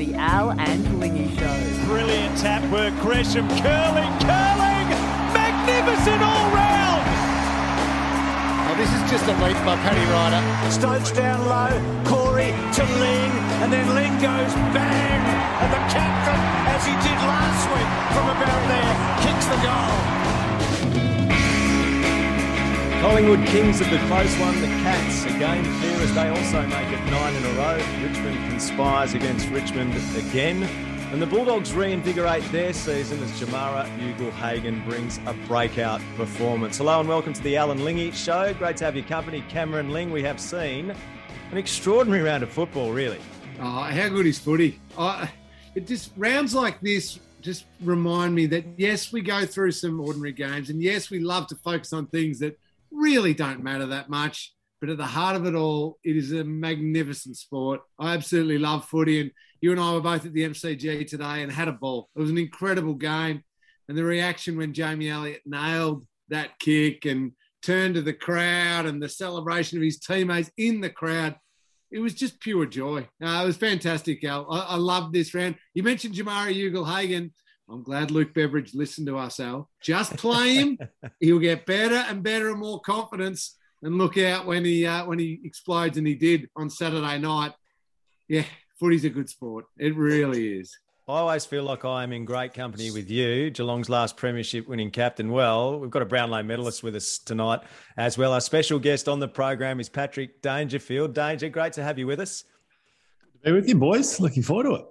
The Al and Lingy Show. Brilliant tap work. Gresham curling, curling. Magnificent all round. Oh, this is just a leap by Paddy Ryder. Stokes down low. Corey to Ling. And then Ling goes bang. And the captain, as he did last week from about there, kicks the goal. Collingwood Kings of the close one. The Cats again clear as they also make it nine in a row. Richmond conspires against Richmond again. And the Bulldogs reinvigorate their season as Jamarra Ugle-Hagan brings a breakout performance. Hello and welcome to the Al and Lingy Show. Great to have your company, Cameron Ling. We have seen an extraordinary round of football, really. Oh, how good is footy? Oh, it just rounds like this just remind me that yes, we go through some ordinary games, and yes, we love to focus on things that really don't matter that much. But at the heart of it all, it is a magnificent sport. I absolutely love footy. And you and I were both at the MCG today and had a ball. It was an incredible game. And the reaction when Jamie Elliott nailed that kick and turned to the crowd and the celebration of his teammates in the crowd, it was just pure joy. Uh, it was fantastic, Al. I, I love this round. You mentioned Jamarra Ugle-Hagan. I'm glad Luke Beveridge listened to us, Al. Just play him. He'll get better and better and more confidence. And look out when he uh, when he explodes, and he did on Saturday night. Yeah, footy's a good sport. It really is. I always feel like I'm in great company with you, Geelong's last premiership winning captain. Well, we've got a Brownlow medalist with us tonight as well. Our special guest on the program is Patrick Dangerfield. Danger, great to have you with us. Good to be with you, boys. Looking forward to it.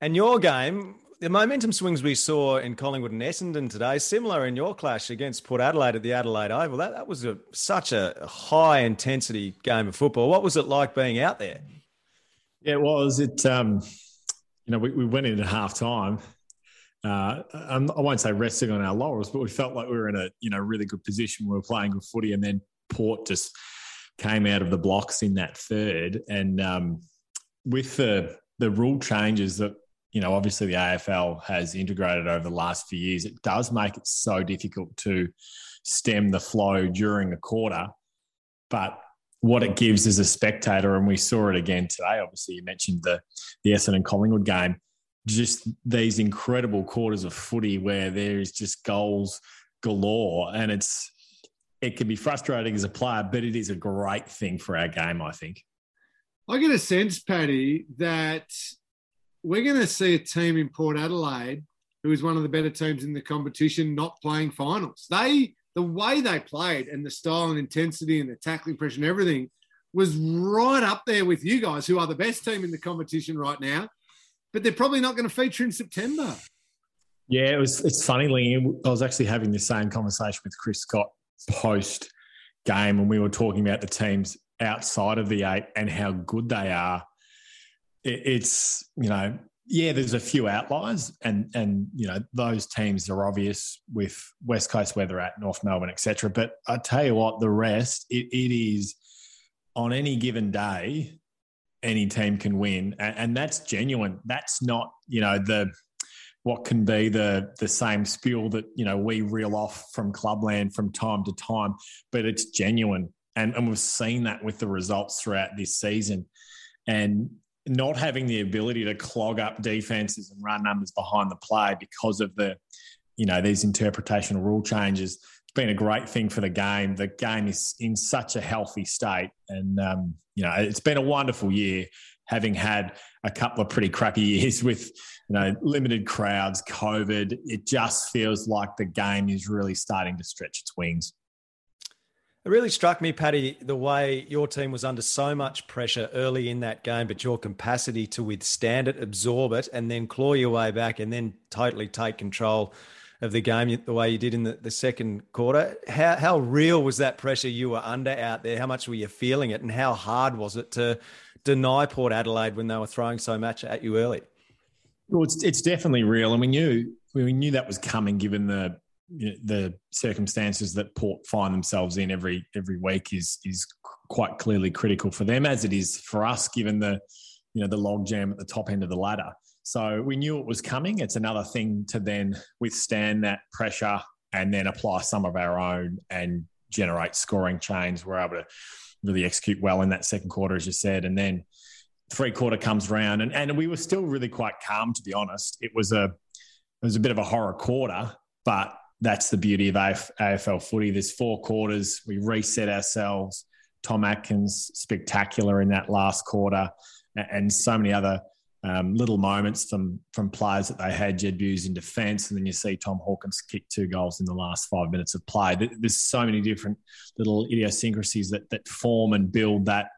And your game the momentum swings we saw in Collingwood and Essendon today, similar in your clash against Port Adelaide at the Adelaide Oval. That, that was a, such a high intensity game of football. What was it like being out there? Yeah, it was. It, um, you know, we, we went in at half time. Uh, I won't say resting on our laurels, but we felt like we were in a you know really good position. We were playing good footy, and then Port just came out of the blocks in that third. And um, with the the rule changes that you know, obviously the AFL has integrated over the last few years. It does make it so difficult to stem the flow during the quarter. But what it gives as a spectator, and we saw it again today. Obviously, you mentioned the the Essendon Collingwood game. Just these incredible quarters of footy where there is just goals galore, and it's it can be frustrating as a player, but it is a great thing for our game. I think. I get a sense, Paddy, that we're going to see a team in Port Adelaide who is one of the better teams in the competition not playing finals. They the way they played and the style and intensity and the tackling pressure and everything was right up there with you guys, who are the best team in the competition right now. But they're probably not going to feature in September. Yeah, it was. It's funny, Lee. I was actually having the same conversation with Chris Scott post game, and we were talking about the teams outside of the eight and how good they are it's you know yeah, there's a few outliers, and and you know those teams are obvious with West Coast weather at North Melbourne, etc. But I tell you what, the rest it, it is on any given day, any team can win, and, and that's genuine. That's not you know the what can be the the same spiel that you know we reel off from clubland from time to time, but it's genuine, and and we've seen that with the results throughout this season, and not having the ability to clog up defenses and run numbers behind the play because of the, you know, these interpretational rule changes. It's been a great thing for the game. The game is in such a healthy state, and um, you know, it's been a wonderful year. Having had a couple of pretty crappy years with, you know, limited crowds, COVID, it just feels like the game is really starting to stretch its wings. It really struck me, Paddy, the way your team was under so much pressure early in that game, but your capacity to withstand it, absorb it, and then claw your way back and then totally take control of the game the way you did in the, the second quarter. How, how real was that pressure you were under out there? How much were you feeling it? And how hard was it to deny Port Adelaide when they were throwing so much at you early? Well, it's, it's definitely real. And we knew, we knew that was coming given the, you know, the circumstances that Port find themselves in every every week is is quite clearly critical for them as it is for us given the you know the log jam at the top end of the ladder so we knew it was coming. It's another thing to then withstand that pressure and then apply some of our own and generate scoring chains. We're able to really execute well in that second quarter, as you said. And then three quarter comes round and, and we were still really quite calm, to be honest. It was a it was a bit of a horror quarter, but that's the beauty of AFL footy. There's four quarters. We reset ourselves. Tom Atkins spectacular in that last quarter, and so many other um, little moments from from players that they had. Jed Bews in defence, and then you see Tom Hawkins kick two goals in the last five minutes of play. There's so many different little idiosyncrasies that that form and build that.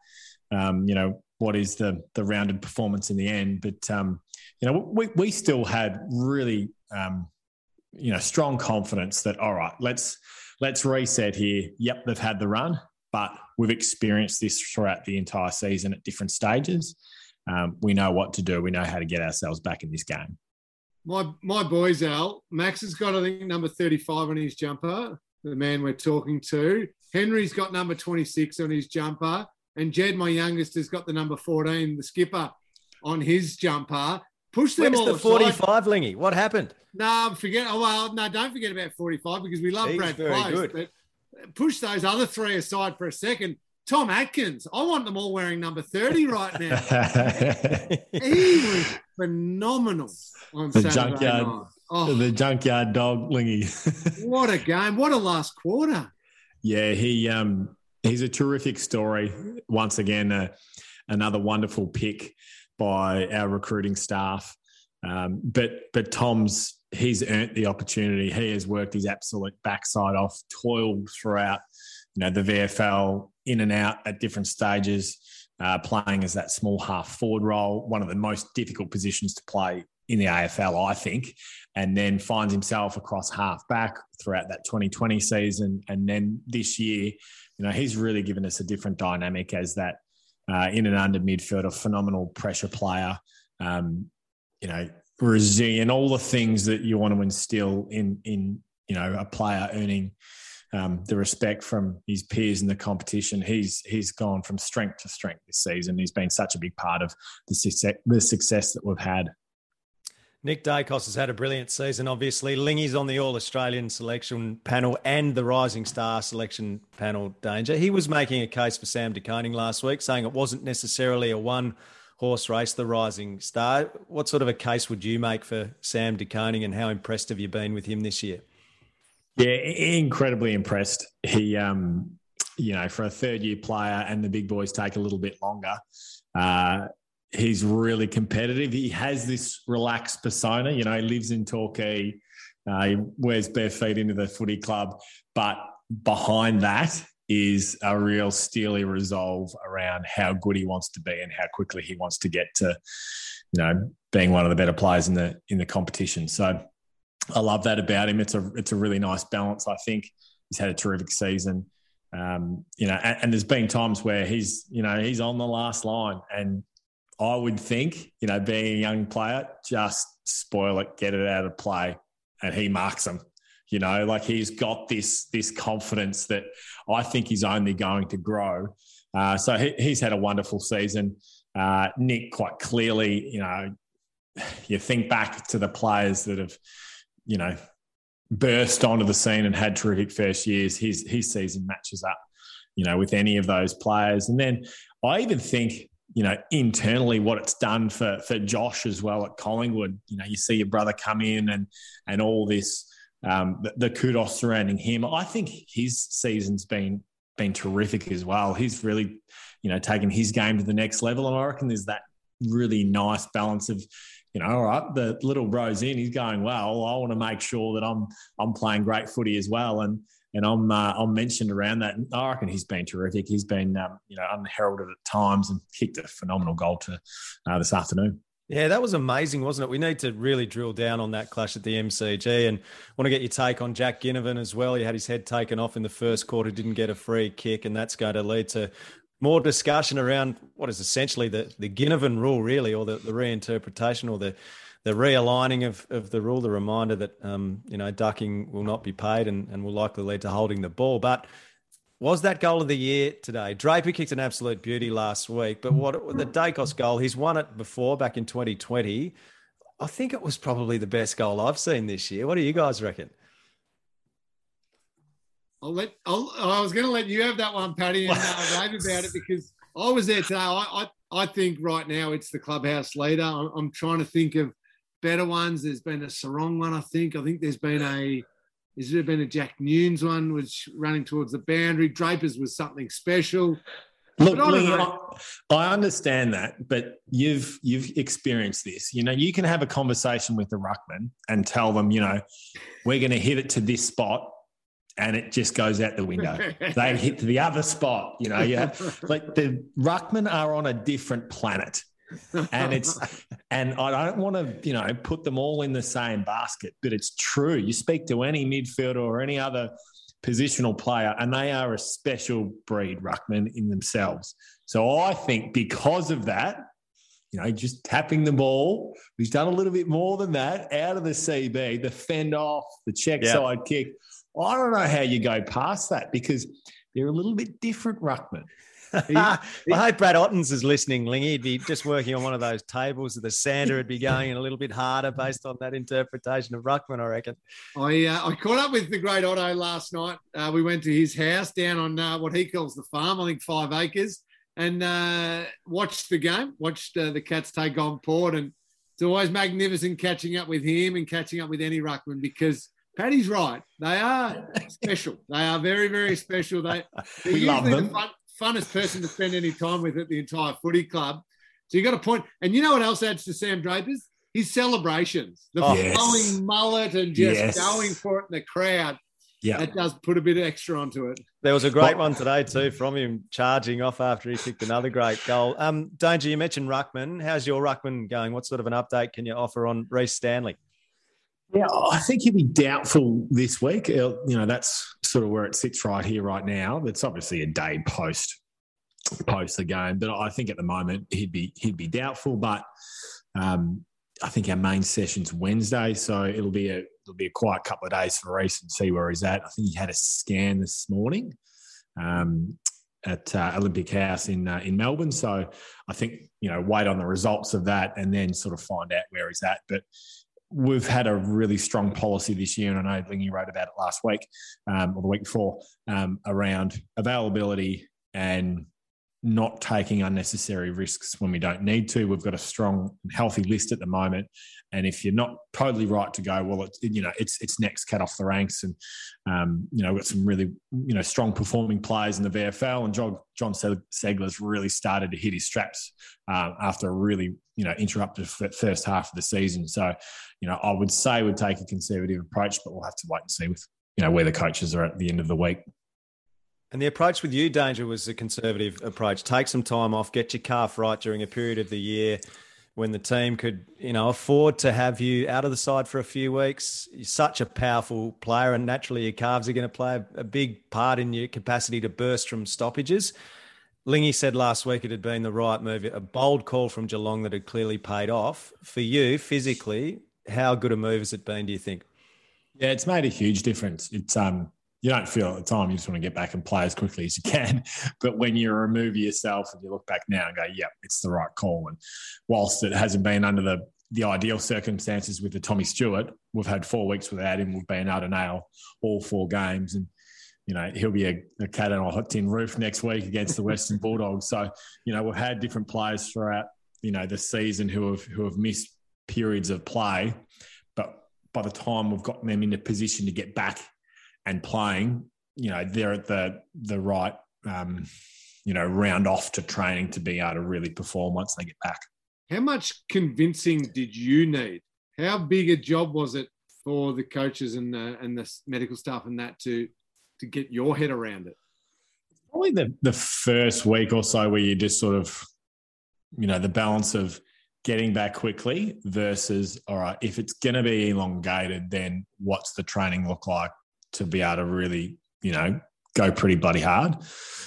Um, you know what is the the rounded performance in the end, but um, you know we we still had really um, you know strong confidence that all right, let's let's reset here. Yep, they've had the run, but we've experienced this throughout the entire season at different stages um, we know what to do. We know how to get ourselves back in this game. My my boys, Al Max has got I think number thirty five on his jumper. The man we're talking to. Henry's got number twenty six on his jumper, and Jed, my youngest, has got the number fourteen, the skipper, on his jumper. Push them Where's all the aside. 45, Lingy? What happened? No, forget. Oh, well, no, don't forget about 45 because we love He's Brad very Close. good. But push those other three aside for a second. Tom Atkins, I want them all wearing number 30 right now. he was phenomenal on the Saturday junkyard, night. Oh, the junkyard dog, Lingy. what a game. What a last quarter. yeah, he um, he's a terrific story. Once again, uh, another wonderful pick by our recruiting staff. Um, but but Tom's he's earned the opportunity. He has worked his absolute backside off, toiled throughout, you know, the VFL in and out at different stages, uh, playing as that small half forward role, one of the most difficult positions to play in the AFL, I think, and then finds himself across half back throughout that 2020 season. And then this year, you know, he's really given us a different dynamic as that uh, in and under midfield, a phenomenal pressure player. Um, you know, resilient, all the things that you want to instill in in you know a player earning um, the respect from his peers in the competition. He's he's gone from strength to strength this season. He's been such a big part of the success, the success that we've had. Nick Daicos has had a brilliant season, obviously. Lingy's on the All Australian selection panel and the Rising Star selection panel, Danger. He was making a case for Sam De Koning last week, saying it wasn't necessarily a one horse race, the Rising Star. What sort of a case would you make for Sam De Koning and how impressed have you been with him this year? Yeah, incredibly impressed. He, um, you know, for a third year player and the big boys take a little bit longer. Uh, he's really competitive. He has this relaxed persona. You know, he lives in Torquay. Uh, he wears bare feet into the footy club, but behind that is a real steely resolve around how good he wants to be and how quickly he wants to get to, you know, being one of the better players in the in the competition. So I love that about him. It's a it's a really nice balance. I think he's had a terrific season. Um, you know, and, and, there's been times where he's you know he's on the last line, and I would think you know being a young player, just spoil it, get it out of play, and he marks them. You know, like he's got this this confidence that I think he's only going to grow. Uh, so he, he's had a wonderful season. Uh, Nick, quite clearly, you know, you think back to the players that have you know, burst onto the scene and had terrific first years, his his season matches up, you know, with any of those players. And then I even think, you know, internally what it's done for for Josh as well at Collingwood. You know, you see your brother come in and and all this um, the, the kudos surrounding him. I think his season's been been terrific as well. He's really, you know, taken his game to the next level. And I reckon there's that really nice balance of you know, all right, the little bro's in, he's going well. I want to make sure that I'm I'm playing great footy as well, and and I'm uh, I'm mentioned around that. And I reckon he's been terrific. He's been um, you know unheralded at times and kicked a phenomenal goal to uh, this afternoon. Yeah, that was amazing, wasn't it? We need to really drill down on that clash at the MCG and want to get your take on Jack Ginnivan as well. He had his head taken off in the first quarter, didn't get a free kick, and that's going to lead to more discussion around what is essentially the, the Ginnivan rule, really, or the, the reinterpretation or the the realigning of, of the rule, the reminder that um, you know ducking will not be paid and, and will likely lead to holding the ball. But was that goal of the year today? Draper kicked an absolute beauty last week, but what the Daicos goal, he's won it before back in 2020. I think it was probably the best goal I've seen this year. What do you guys reckon? I'll let. I'll, I was going to let you have that one, Paddy, and uh, rave about it because I was there today. I, I, I think right now it's the clubhouse leader. I'm, I'm trying to think of better ones. There's been a Serong one, I think. I think there's been a there been a Jack Newnes one, which running towards the boundary? Drapers was something special. Look, I, I, understand that, but you've you've experienced this. You know, you can have a conversation with the ruckman and tell them, you know, we're going to hit it to this spot, and it just goes out the window. they hit to the other spot. You know, yeah, like the ruckmen are on a different planet and it's and I don't want to you know put them all in the same basket, but it's true. You speak to any midfielder or any other positional player, and they are a special breed ruckman in themselves. So I think because of that, you know, just tapping the ball, he's done a little bit more than that out of the CB, the fend off, the check yeah. side kick. I don't know how you go past that because they're a little bit different ruckman. I hope Brad Ottens is listening, Lingy. He'd be just working on one of those tables. The sander would be going in a little bit harder based on that interpretation of Ruckman, I reckon. I uh, I caught up with the great Otto last night. Uh, we went to his house down on uh, what he calls the farm, I think five acres, and uh, watched the game, watched uh, the Cats take on Port. And it's always magnificent catching up with him and catching up with any Ruckman because – Paddy's right. They are special. They are very, very special. They, we love them. The funnest person to spend any time with at the entire footy club. So you got a point. And you know what else adds to Sam Draper's? His celebrations, the oh, yes. flowing mullet and just yes. going for it in the crowd. Yeah, that does put a bit of extra onto it. There was a great one today too from him charging off after he kicked another great goal. Um, Danger, you mentioned Ruckman. How's your Ruckman going? What sort of an update can you offer on Rhys Stanley? Yeah, I think he'd be doubtful this week. You know, that's sort of where it sits right here, right now. It's obviously a day post post the game, but I think at the moment he'd be he'd be doubtful. But um, I think our main session's Wednesday, so it'll be a it'll be a quiet couple of days for Rhys and see where he's at. I think he had a scan this morning. Um, at uh, Olympic House in uh, in Melbourne. So I think you know wait on the results of that and then sort of find out where he's at. But we've had a really strong policy this year, and I know Lingy wrote about it last week um, or the week before um, around availability and not taking unnecessary risks when we don't need to. We've got a strong, healthy list at the moment, and if you're not totally right to go, well, it's you know it's it's next cut off the ranks, and um, you know we've got some really you know strong performing players in the VFL, and Jon Jon Ceglar's really started to hit his straps uh, after a really you know interrupted first half of the season. So, you know, I would say we'd take a conservative approach, but we'll have to wait and see with you know where the coaches are at the end of the week. And the approach with you, Danger, was a conservative approach. Take some time off, get your calf right during a period of the year when the team could, you know, afford to have you out of the side for a few weeks. You're such a powerful player, and naturally your calves are going to play a big part in your capacity to burst from stoppages. Lingy said last week it had been the right move, a bold call from Geelong that had clearly paid off. For you, physically, how good a move has it been, do you think? Yeah, it's made a huge difference. It's um you don't feel at the time you just want to get back and play as quickly as you can. But when you remove yourself and you look back now and go, "Yep, it's the right call." And whilst it hasn't been under the the ideal circumstances with the Tommy Stewart, we've had four weeks without him. We've been able to nail all four games, and you know he'll be a, a cat on a hot tin roof next week against the Western Bulldogs. So you know we've had different players throughout you know the season who have who have missed periods of play, but by the time we've gotten them in a position to get back and playing, you know, they're at the the right um, you know round off to training to be able to really perform once they get back. How much convincing did you need? How big a job was it for the coaches and the, and the medical staff and that to to get your head around it? Probably the the first week or so where you just sort of, you know, the balance of getting back quickly versus all right, if it's going to be elongated, then what's the training look like to be able to really, you know, go pretty bloody hard.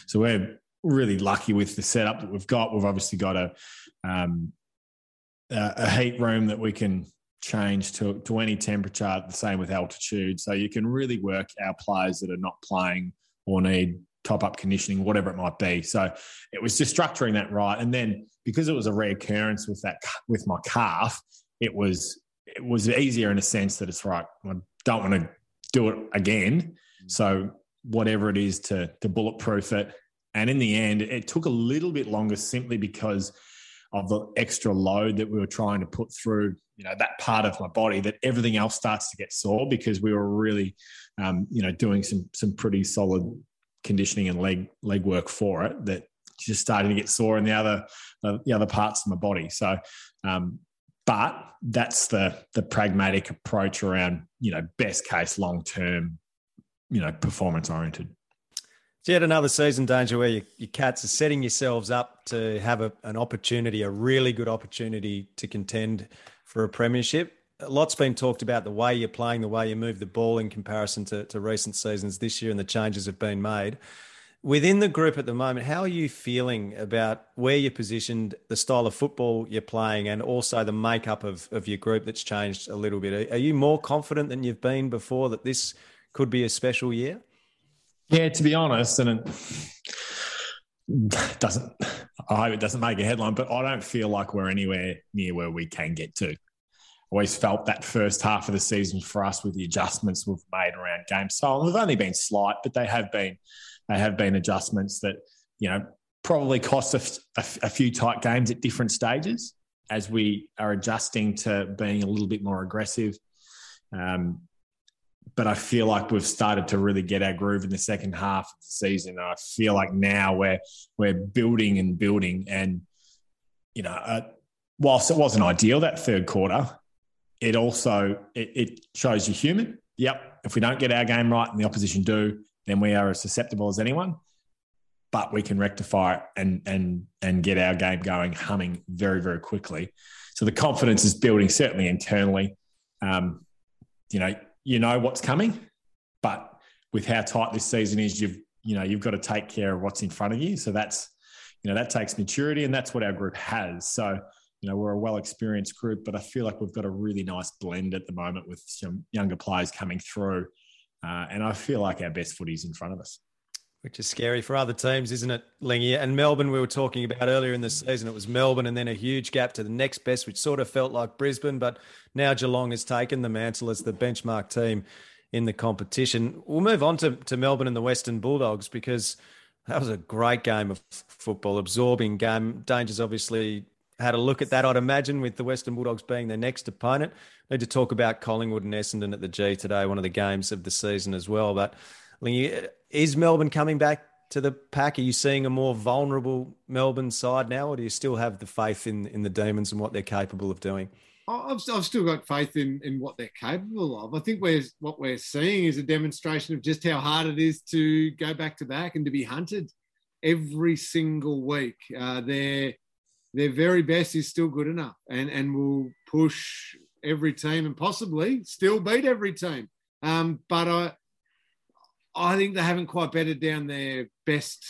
So we're really lucky with the setup that we've got. We've obviously got a um, a heat room that we can change to, to any temperature, the same with altitude. So you can really work our players that are not playing or need top up conditioning, whatever it might be. So it was just structuring that right. And then because it was a reoccurrence with that with my calf, it was it was easier in a sense that it's right. I don't want to do it again. So whatever it is to to bulletproof it. And in the end, it took a little bit longer simply because of the extra load that we were trying to put through, you know, that part of my body that everything else starts to get sore because we were really, um, you know, doing some some pretty solid conditioning and leg leg work for it that just starting to get sore in the other the other parts of my body. So, um, but that's the the pragmatic approach around you know best case long term, you know, performance oriented. So yet another season, Danger, where your, your Cats are setting yourselves up to have a, an opportunity, a really good opportunity to contend for a premiership. A lot's been talked about the way you're playing, the way you move the ball in comparison to, to recent seasons this year, and the changes have been made. Within the group at the moment, how are you feeling about where you're positioned, the style of football you're playing, and also the makeup of, of your group that's changed a little bit? Are you more confident than you've been before that this could be a special year? Yeah, to be honest, and it doesn't. I hope it doesn't make a headline, but I don't feel like we're anywhere near where we can get to. Always felt that first half of the season for us with the adjustments we've made around games. So they've only been slight, but they have been they have been adjustments that you know probably cost a, a few tight games at different stages as we are adjusting to being a little bit more aggressive. Um, but I feel like we've started to really get our groove in the second half of the season. I feel like now we're we're building and building, and you know, uh, whilst it wasn't ideal that third quarter, it also it, it shows you human. Yep, if we don't get our game right and the opposition do, then we are as susceptible as anyone. But we can rectify it and and and get our game going, humming very very quickly. So the confidence is building certainly internally. Um, you know, you know what's coming, but with how tight this season is, you've you know you've got to take care of what's in front of you. So that's you know that takes maturity, and that's what our group has. So you know we're a well experienced group, but I feel like we've got a really nice blend at the moment with some younger players coming through, uh, and I feel like our best footy footy's in front of us which is scary for other teams, isn't it, Lingy? And Melbourne, we were talking about earlier in the season, it was Melbourne and then a huge gap to the next best, which sort of felt like Brisbane. But now Geelong has taken the mantle as the benchmark team in the competition. We'll move on to, to Melbourne and the Western Bulldogs because that was a great game of football, absorbing game. Danger's obviously had a look at that, I'd imagine, with the Western Bulldogs being their next opponent. Need to talk about Collingwood and Essendon at the G today, one of the games of the season as well. But is Melbourne coming back to the pack? Are you seeing a more vulnerable Melbourne side now, or do you still have the faith in in the Demons and what they're capable of doing? I've, I've still got faith in, in what they're capable of. I think we're, what we're seeing is a demonstration of just how hard it is to go back to back and to be hunted every single week. Uh, their their very best is still good enough, and and will push every team and possibly still beat every team. Um, but I I think they haven't quite bedded down their best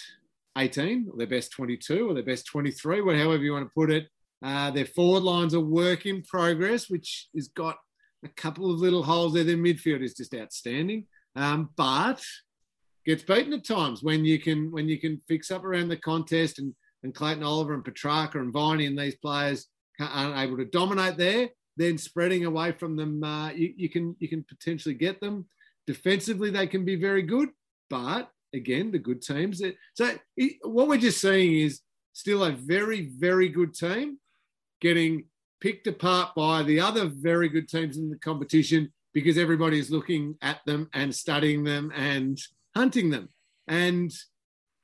18 or their best 22 or their best 23, however you want to put it. Uh, their forward lines are work in progress, which has got a couple of little holes there. Their midfield is just outstanding, um, but gets beaten at times when you can when you can fix up around the contest and and Clayton Oliver and Petrarca and Viney and these players aren't able to dominate there. Then spreading away from them, uh, you, you can you can potentially get them. Defensively, they can be very good, but again, the good teams. So what we're just seeing is still a very, very good team getting picked apart by the other very good teams in the competition because everybody is looking at them and studying them and hunting them. And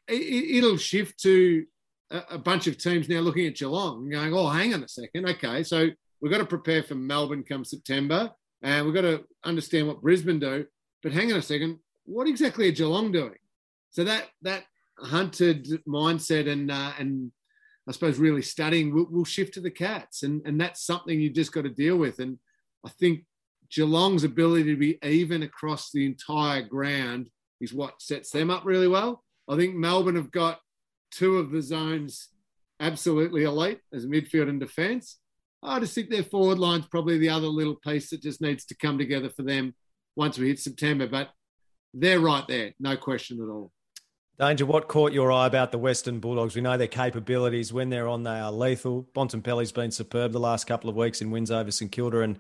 it'll shift to a bunch of teams now looking at Geelong and going, oh, hang on a second. Okay, so we've got to prepare for Melbourne come September and we've got to understand what Brisbane do. But hang on a second, what exactly are Geelong doing? So that that hunted mindset and uh, and I suppose, really studying will, will shift to the Cats. And, and that's something you just got to deal with. And I think Geelong's ability to be even across the entire ground is what sets them up really well. I think Melbourne have got two of the zones absolutely elite as midfield and defence. I just think their forward line's probably the other little piece that just needs to come together for them once we hit September. But they're right there, no question at all. Danger, what caught your eye about the Western Bulldogs? We know their capabilities. When they're on, they are lethal. Bontempelli's been superb the last couple of weeks in wins over St Kilda and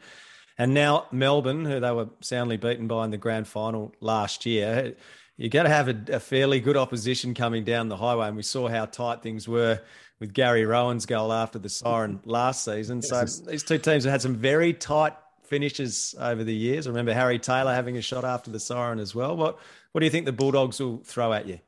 and now Melbourne, who they were soundly beaten by in the grand final last year. You got to have a, a fairly good opposition coming down the highway, and we saw how tight things were with Gary Rohan's goal after the siren last season. So these two teams have had some very tight finishes over the years. I remember Harry Taylor having a shot after the siren as well. What what do you think the Bulldogs will throw at you?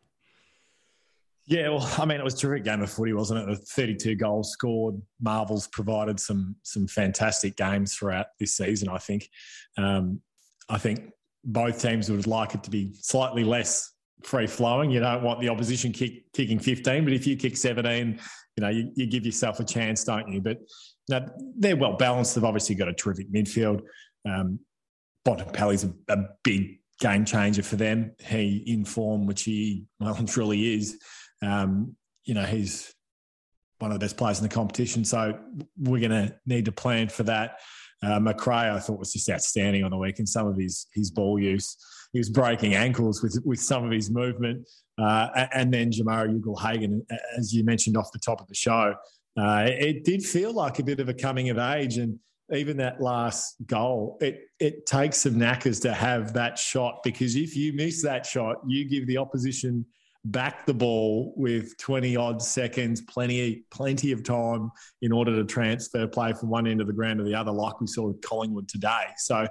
Yeah, well, I mean, it was a terrific game of footy, wasn't it? The 32 goals scored. Marvels provided some some fantastic games throughout this season. I think. Um, I think both teams would like it to be slightly less free flowing. You don't want the opposition kick, kicking 15, but if you kick 17, you know, you, you give yourself a chance, don't you? But now they're well balanced. They've obviously got a terrific midfield. Um, Bontempelli's a, a big game changer for them. He in form, which he well and truly is. Um, you know, he's one of the best players in the competition. So we're going to need to plan for that. Uh, I thought was just outstanding on the weekend. Some of his his ball use, he was breaking ankles with with some of his movement. Uh, and then Jamarra Ugle-Hagan, as you mentioned off the top of the show, uh, it did feel like a bit of a coming of age. And even that last goal, it it takes some knackers to have that shot because if you miss that shot, you give the opposition back the ball with 20 odd seconds, plenty, plenty of time in order to transfer play from one end of the ground to the other, like we saw with Collingwood today. So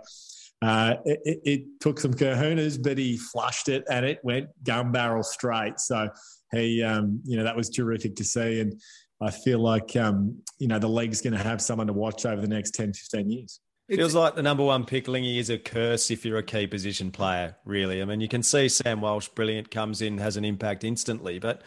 uh, it, it, took some kahunas, but he flushed it and it went gun barrel straight. So he, um, you know, that was terrific to see. And I feel like, um, you know, the league's going to have someone to watch over the next 10, 15 years. Feels like the number one pick, Lingy, is a curse if you're a key position player, really. I mean, you can see Sam Walsh, brilliant, comes in, has an impact instantly. But,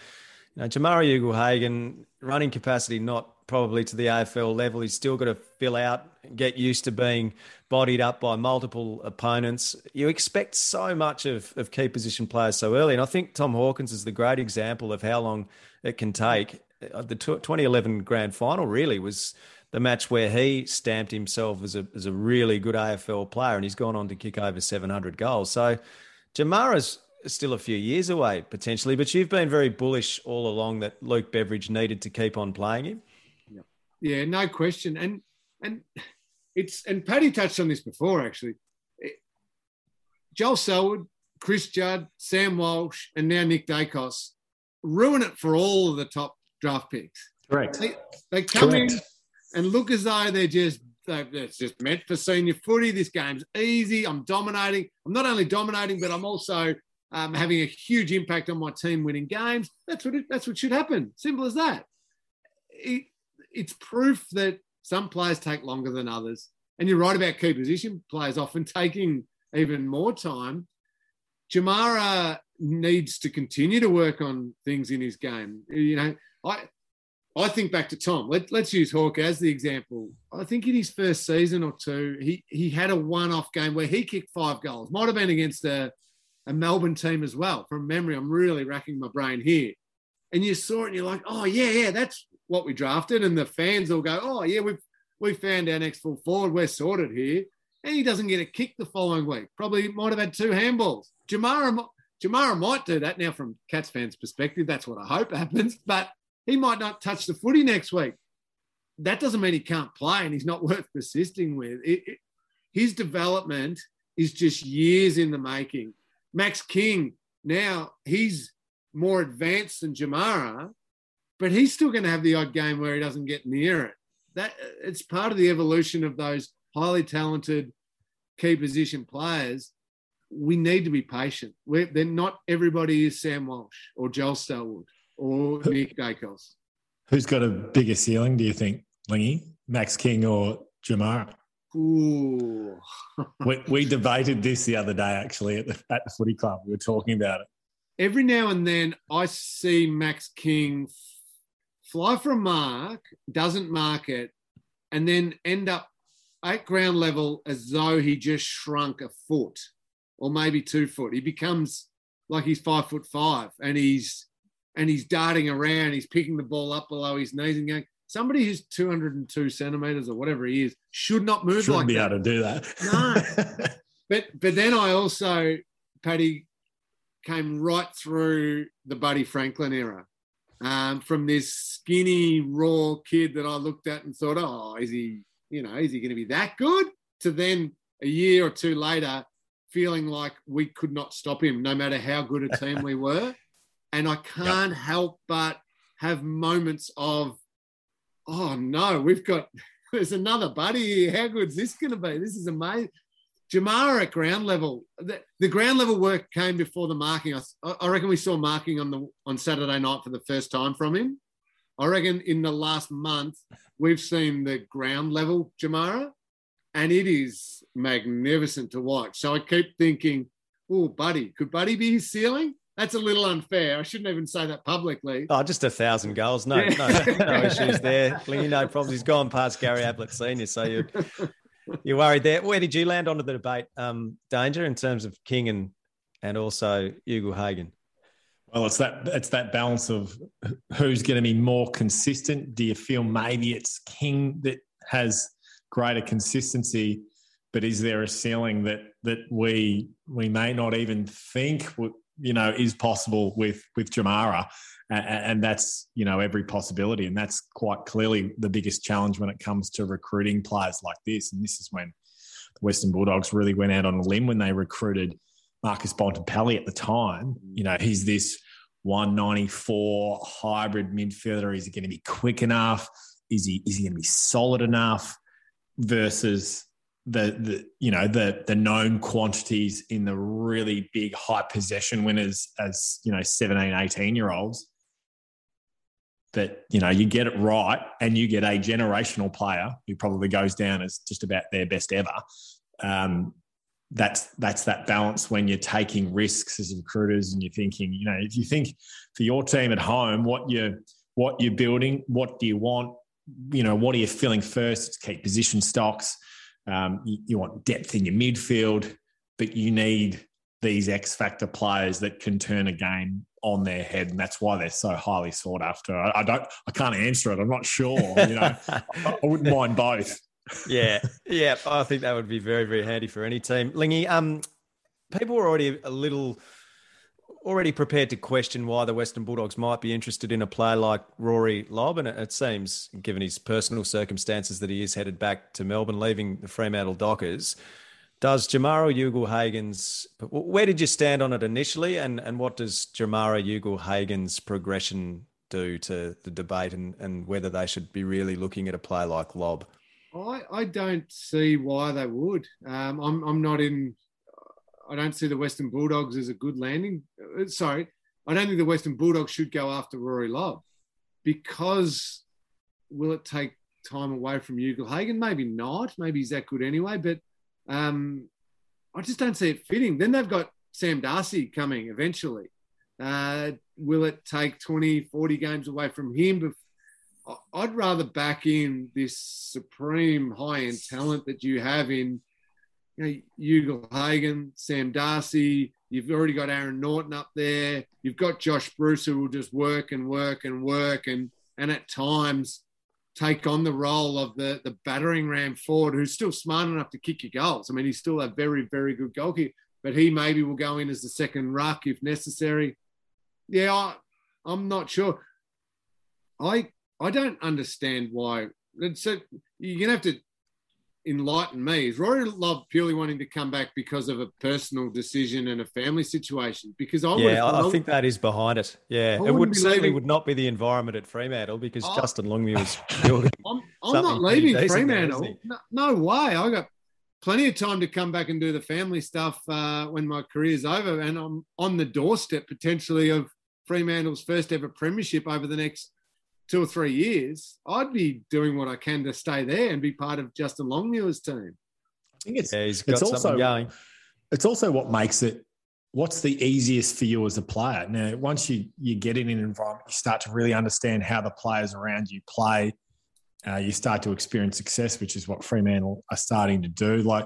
you know, Jamarra Ugle-Hagan, running capacity not probably to the AFL level. He's still got to fill out, get used to being bodied up by multiple opponents. You expect so much of, of key position players so early. And I think Tom Hawkins is the great example of how long it can take. Uh, the 2011 grand final really was the match where he stamped himself as a as a really good AFL player, and he's gone on to kick over 700 goals. So Jamarra's still a few years away potentially, but you've been very bullish all along that Luke Beveridge needed to keep on playing him. Yeah, yeah no question, and and it's and Paddy touched on this before actually. Joel Selwood, Chris Judd, Sam Walsh, and now Nick Daicos ruin it for all of the top draft picks. Correct. They, they come Correct. in and look as though they're just it's just meant for senior footy. This game's easy. I'm dominating. I'm not only dominating, but I'm also um, having a huge impact on my team winning games. That's what it, that's what should happen. Simple as that. It, it's proof that some players take longer than others, and you're right about key position players often taking even more time. Jamarra needs to continue to work on things in his game. You know, I I think back to Tom. Let, us use Hawk as the example. I think in his first season or two, he he had a one-off game where he kicked five goals. Might have been against a, a Melbourne team as well. From memory, I'm really racking my brain here. And you saw it, and you're like, oh yeah, yeah, that's what we drafted. And the fans all go, oh yeah, we've we found our next full forward. We're sorted here. And he doesn't get a kick the following week. Probably might have had two handballs. Jamarra Jamarra might do that now from Cats fans' perspective. That's what I hope happens. But he might not touch the footy next week. That doesn't mean he can't play and he's not worth persisting with. It, it, his development is just years in the making. Max King, now he's more advanced than Jamarra, but he's still going to have the odd game where he doesn't get near it. That it's part of the evolution of those highly talented key position players. We need to be patient. We're, they're not everybody is Sam Walsh or Joel Selwood or Nick Daicos. Who's got a bigger ceiling, do you think, Lingy? Max King or Jamarra? Ooh. we, we debated this the other day, actually, at the, at the footy club. We were talking about it. Every now and then, I see Max King fly for a mark, doesn't mark it, and then end up at ground level as though he just shrunk a foot or maybe two foot. He becomes like he's five foot five and he's and he's darting around, he's picking the ball up below his knees and going, somebody who's 202 centimeters or whatever he is should not move Shouldn't like be that. able to do that. No. but but then I also, Paddy, came right through the Buddy Franklin era. Um, from this skinny, raw kid that I looked at and thought, oh, is he, you know, is he going to be that good? To then a year or two later, feeling like we could not stop him, no matter how good a team we were. And I can't help but have moments of, oh no, we've got there's another buddy here. How good's this going to be? This is amazing. Jamarra at ground level, the, the ground level work came before the marking. I, I reckon we saw marking on the on Saturday night for the first time from him. I reckon in the last month we've seen the ground level Jamarra, and it is magnificent to watch. So I keep thinking, oh, Buddy, could Buddy be his ceiling? That's a little unfair. I shouldn't even say that publicly. Oh, just a thousand goals. No, Yeah. no, no issues there. Lingy, no problems. He's gone past Gary Ablett Senior, so you you're worried there. Where did you land onto the debate, um, Danger, in terms of King and and also Ugle-Hagan? Well, it's that it's that balance of who's going to be more consistent. Do you feel maybe it's King that has greater consistency, but is there a ceiling that that we we may not even think would- you know is possible with with Jamarra, A- a- and that's you know every possibility, and that's quite clearly the biggest challenge when it comes to recruiting players like this. And this is when the Western Bulldogs really went out on a limb when they recruited Marcus Bontempelli at the time. Mm. You know, he's this 194 hybrid midfielder. Is he going to be quick enough? Is he is he going to be solid enough? Versus the the you know the the known quantities in the really big high possession winners as you know 17 18 year olds that you know you get it right and you get a generational player who probably goes down as just about their best ever. Um, that's that's that balance when you're taking risks as recruiters and you're thinking you know if you think for your team at home what you're what you're building what do you want? You know what are you filling first? It's keep position stocks um, you, you want depth in your midfield but you need these X factor players that can turn a game on their head, and that's why they're so highly sought after. I, I don't, I can't answer it. I'm not sure. You know, I, I wouldn't mind both. yeah, yeah. I think that would be very, very handy for any team. Lingy, um, people were already a little already prepared to question why the Western Bulldogs might be interested in a player like Rory Lobb, and it, seems, given his personal circumstances, that he is headed back to Melbourne, leaving the Fremantle Dockers. Does Jamarra Ugle-Hagan's where did you stand on it initially, and and what does Jamarra Ugle-Hagan's progression do to the debate, and and whether they should be really looking at a player like Lobb? I, I don't see why they would. Um, I'm, I'm not in. I don't see the Western Bulldogs as a good landing. uh, Sorry, I don't think the Western Bulldogs should go after Rory Lobb because will it take time away from Ugle-Hagan? Maybe not. Maybe he's that good anyway. But um, I just don't see it fitting. Then they've got Sam Darcy coming eventually. Uh, will it take 20, 40 games away from him? I'd rather back in this supreme high end talent that you have in you know, Ugle-Hagan, Sam Darcy. You've already got Aaron Naughton up there. You've got Josh Bruce who will just work and work and work and and at times take on the role of the the battering ram forward who's still smart enough to kick your goals. I mean, he's still a very very good goalkeeper, but he maybe will go in as the second ruck if necessary. Yeah, I, I'm not sure. I I don't understand why. So you're gonna have to enlighten me. Is Rory Lobb purely wanting to come back because of a personal decision and a family situation? Because I yeah, I, I think that is behind it. Yeah, it wouldn't would certainly leaving- would not be the environment at Fremantle because Oh. Justin Longmuir was building. I'm, I'm not leaving decent there, Fremantle. no, no way. I got plenty of time to come back and do the family stuff uh, when my career's over, and I'm on the doorstep potentially of Fremantle's first ever premiership over the next two or three years. I'd be doing what I can to stay there and be part of Justin Longmuir's team. I think it's Yeah, he's got it's something also going. it's also what makes it what's the easiest for you as a player? Now, once you you get in an environment, you start to really understand how the players around you play. Uh, you start to experience success, which is what Fremantle are starting to do. Like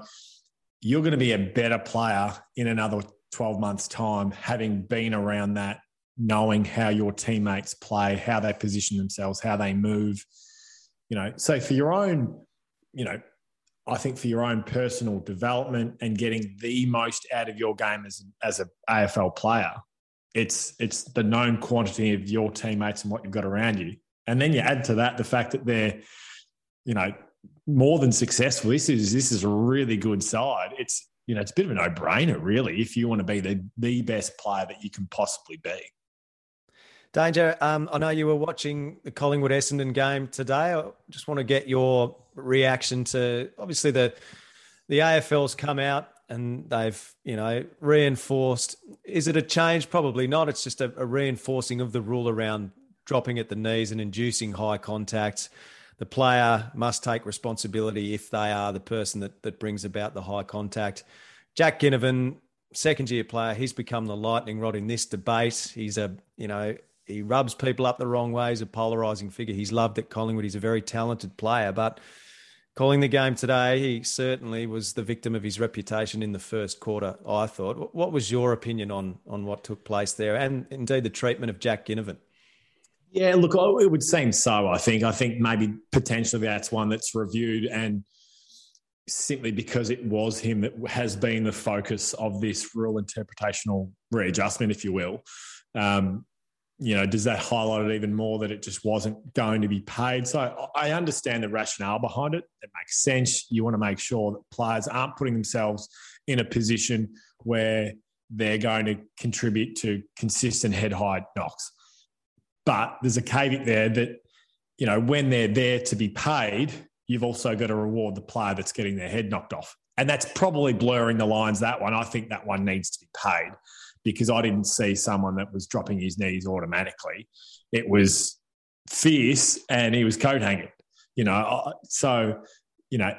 you're going to be a better player in another 12 months' time, having been around that, knowing how your teammates play, how they position themselves, how they move. You know, so for your own, you know, I think for your own personal development and getting the most out of your game as as a AFL player, it's it's the known quantity of your teammates and what you've got around you, and then you add to that the fact that they're, you know, more than successful. This is this is a really good side. It's you know it's a bit of a no brainer really if you want to be the the best player that you can possibly be. Danger, um, I know you were watching the Collingwood Essendon game today. I just want to get your reaction to obviously the the AFL's come out and they've you know reinforced. Is it a change? Probably not. It's just a, a reinforcing of the rule around dropping at the knees and inducing high contact. The player must take responsibility if they are the person that that brings about the high contact. Jack Ginnivan, second year player, he's become the lightning rod in this debate. He's a you know he rubs people up the wrong way. He's a polarizing figure. He's loved at Collingwood. He's a very talented player, but calling the game today, he certainly was the victim of his reputation in the first quarter. I thought. What was your opinion on on what took place there, and indeed the treatment of Jack Ginnivan? Yeah, look, it would seem so. I think. I think maybe potentially that's one that's reviewed, and simply because it was him that has been the focus of this rule interpretational readjustment, if you will. Um, you know, does that highlight it even more that it just wasn't going to be paid? So I understand the rationale behind it. It makes sense. You want to make sure that players aren't putting themselves in a position where they're going to contribute to consistent head high knocks. But there's a caveat there that, you know, when they're there to be paid, you've also got to reward the player that's getting their head knocked off. And that's probably blurring the lines, that one. I think that one needs to be paid because I didn't see someone that was dropping his knees automatically. It was fierce and he was coat hanging, you know. So, you know,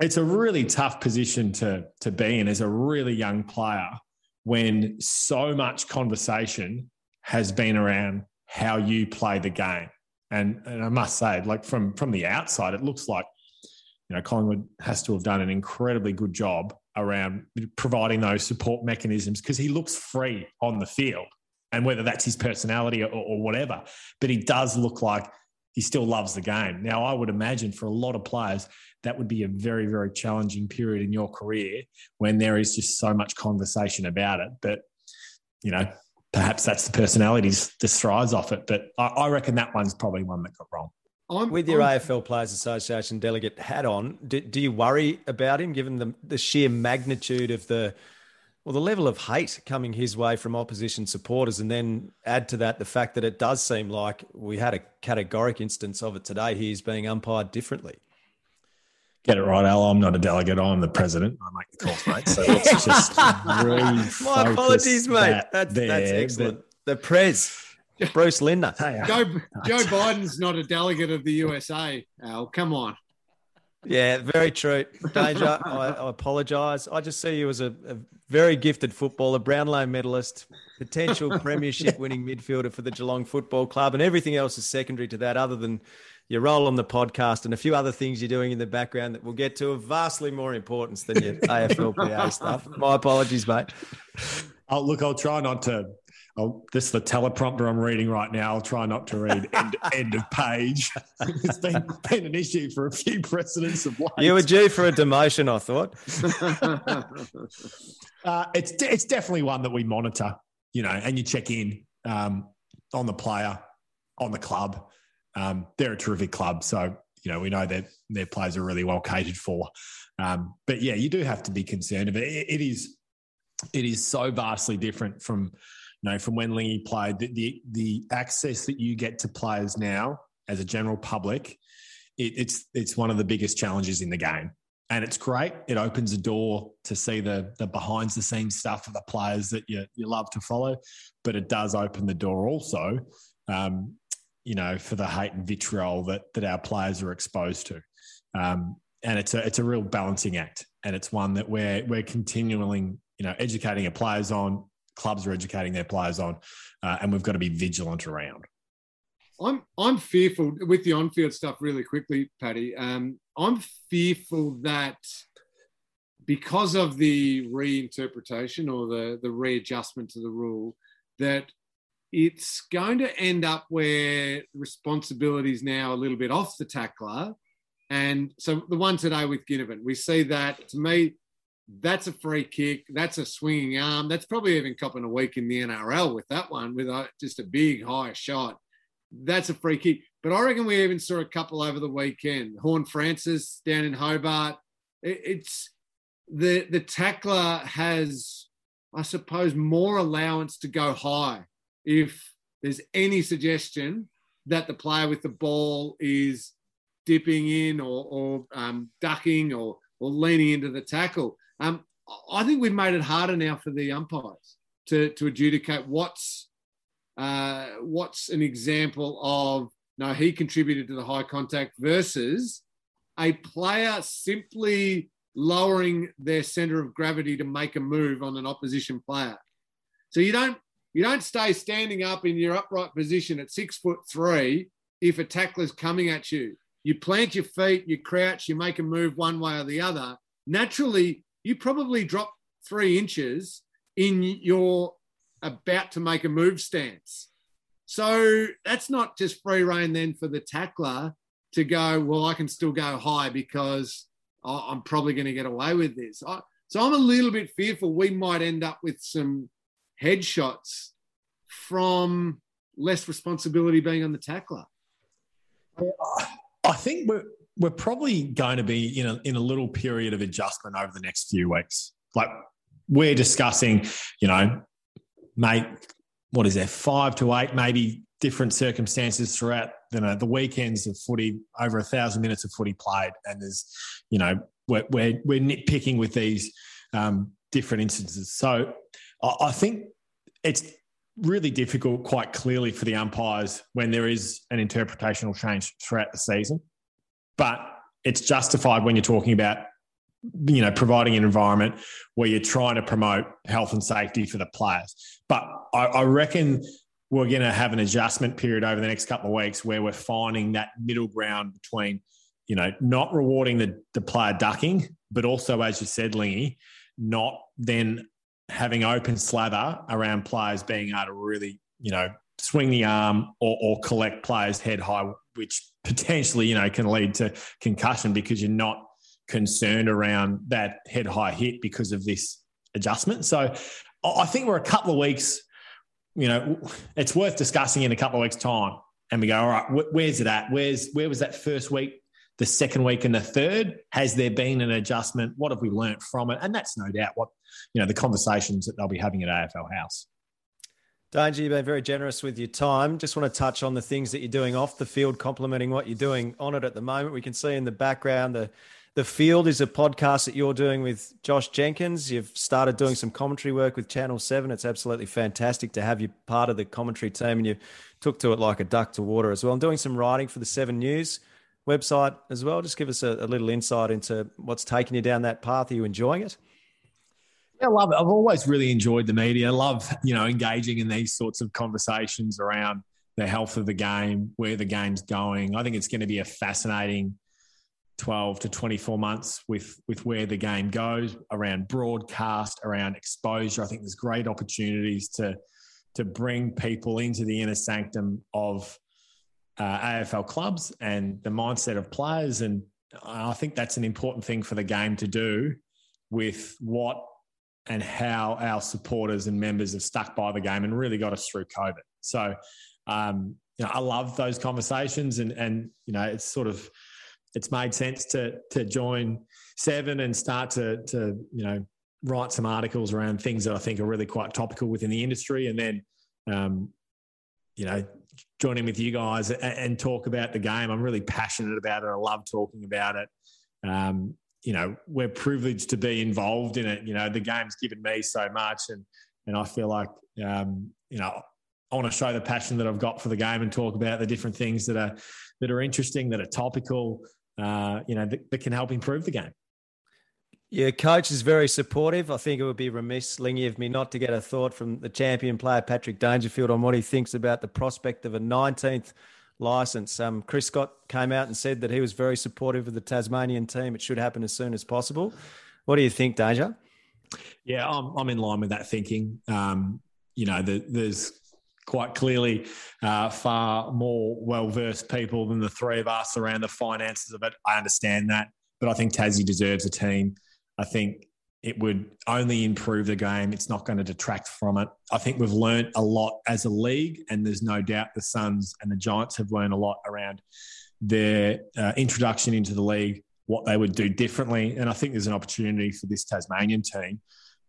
it's a really tough position to, to be in as a really young player when so much conversation has been around how you play the game. And, and I must say, like from, from the outside, it looks like, you know, Collingwood has to have done an incredibly good job around providing those support mechanisms because he looks free on the field. And whether that's his personality or, or, whatever, but he does look like he still loves the game. Now, I would imagine for a lot of players, that would be a very, very challenging period in your career when there is just so much conversation about it. But, you know, perhaps that's the personality that thrives off it. But I, I reckon that one's probably one that got wrong. I'm, With your I'm, AFL Players Association delegate hat on, do, do, you worry about him given the, the sheer magnitude of the well, the level of hate coming his way from opposition supporters, and then add to that the fact that it does seem like we had a categoric instance of it today. He is being umpired differently. Get it right, Al. I'm not a delegate. I'm the president. I make the calls, mate. So let's just My apologies, mate. That that's, that's excellent. The Prez. Bruce Lindner. Uh, Joe, Joe Biden's not a delegate of the USA, Al. Come on. Yeah, very true. Danger, I, I apologise. I just see you as a, a, very gifted footballer, Brownlow medalist, potential premiership winning midfielder for the Geelong Football Club, and everything else is secondary to that, other than your role on the podcast and a few other things you're doing in the background that we'll get to of vastly more importance than your AFLPA stuff. My apologies, mate. Oh, look, I'll try not to I'll, this is the teleprompter I'm reading right now. I'll try not to read end, end of page. it's been, been an issue for a few presidents of late. You were due for a demotion, I thought. uh, it's it's definitely one that we monitor, you know, and you check in um, on the player, on the club. Um, they're a terrific club, so you know we know that their players are really well catered for. Um, but yeah, you do have to be concerned of it. it, it is it is so vastly different from know, from when Lingy played, the, the, the access that you get to players now as a general public, it, it's it's one of the biggest challenges in the game, and it's great. It opens a door to see the the behind the scenes stuff of the players that you you love to follow, but it does open the door also, um, you know, for the hate and vitriol that that our players are exposed to. Um, and it's a it's a real balancing act, and it's one that we're we're continually you know educating our players on clubs are educating their players on, uh, and we've got to be vigilant around. I'm I'm fearful with the on-field stuff. Really quickly, Paddy. Um, I'm fearful that because of the reinterpretation or the the readjustment to the rule, that it's going to end up where responsibility is now a little bit off the tackler. And so the one today with Ginnivan, we see that to me, that's a free kick. That's a swinging arm. That's probably even copping a week in the NRL with that one, with a, just a big high shot. That's a free kick. But I reckon we even saw a couple over the weekend. Horne-Francis down in Hobart. It, it's the the tackler has, I suppose, more allowance to go high if there's any suggestion that the player with the ball is dipping in or, or um, ducking or, or leaning into the tackle. Um, I think we've made it harder now for the umpires to, to adjudicate what's uh, what's an example of no, he contributed to the high contact versus a player simply lowering their center of gravity to make a move on an opposition player. So you don't you don't stay standing up in your upright position at six foot three if a tackler's coming at you. You plant your feet, you crouch, you make a move one way or the other. Naturally, you probably drop three inches in your about to make a move stance. So that's not just free reign then for the tackler to go, well, I can still go high because I'm probably going to get away with this. so I'm a little bit fearful we might end up with some headshots from less responsibility being on the tackler? I think we're we're probably going to be in a in a little period of adjustment over the next few weeks. Like we're discussing, you know, mate, what is there, five to eight, maybe different circumstances throughout you know the weekends of footy, over a thousand minutes of footy played, and there's, you know, we're we're, we're nitpicking with these um, different instances. So I, I think it's really difficult quite clearly for the umpires when there is an interpretational change throughout the season. But it's justified when you're talking about you know providing an environment where you're trying to promote health and safety for the players. But I, I reckon we're going to have an adjustment period over the next couple of weeks where we're finding that middle ground between you know not rewarding the, the player ducking, but also as you said, Lingy, not then having open slather around players being able to really, you know, swing the arm or, or collect players head high, which potentially, you know, can lead to concussion because you're not concerned around that head high hit because of this adjustment. So I think we're a couple of weeks, you know, it's worth discussing in a couple of weeks' time. And we go, all right, where's it at? Where's where was that first week the second week and the third? Has there been an adjustment? What have we learnt from it? And that's no doubt what, you know, the conversations that they'll be having at AFL House. Danger, you've been very generous with your time. Just want to touch on the things that you're doing off the field, complementing what you're doing on it at the moment. We can see in the background the the field is a podcast that you're doing with Josh Jenkins. You've started doing some commentary work with Channel Seven. It's absolutely fantastic to have you part of the commentary team, and you took to it like a duck to water as well. I'm doing some writing for the Seven News website as well? Just give us a, a little insight into what's taking you down that path. Are you enjoying it? I love it. I've always really enjoyed the media. I love, you know, engaging in these sorts of conversations around the health of the game, where the game's going. I think it's going to be a fascinating 12 to 24 months with with where the game goes around broadcast, around exposure. I think there's great opportunities to to bring people into the inner sanctum of uh, AFL clubs and the mindset of players. And I think that's an important thing for the game to do with what and how our supporters and members have stuck by the game and really got us through COVID. So, um, you know, I love those conversations, and and you know, it's sort of it's made sense to to join Seven and start to to you know write some articles around things that I think are really quite topical within the industry, and then um, you know join in with you guys and, and, talk about the game. I'm really passionate about it. I love talking about it. Um, you know, we're privileged to be involved in it. You know, the game's given me so much, and and I feel like um, you know I want to show the passion that I've got for the game and talk about the different things that are that are interesting, that are topical. Uh, you know, that, that can help improve the game Your coach is very supportive. I think it would be remiss, Lingy, of me not to get a thought from the champion player, Patrick Dangerfield, on what he thinks about the prospect of a 19th license. Um, Chris Scott came out and said that he was very supportive of the Tasmanian team. It should happen as soon as possible. What do you think, Danger? Yeah, I'm, I'm in line with that thinking. Um, you know, the, there's quite clearly uh, far more well versed people than the three of us around the finances of it. I understand that, but I think Tassie deserves a team. I think it would only improve the game. It's not going to detract from it. I think we've learned a lot as a league, and there's no doubt the Suns and the Giants have learned a lot around their uh, introduction into the league, what they would do differently. And I think there's an opportunity for this Tasmanian team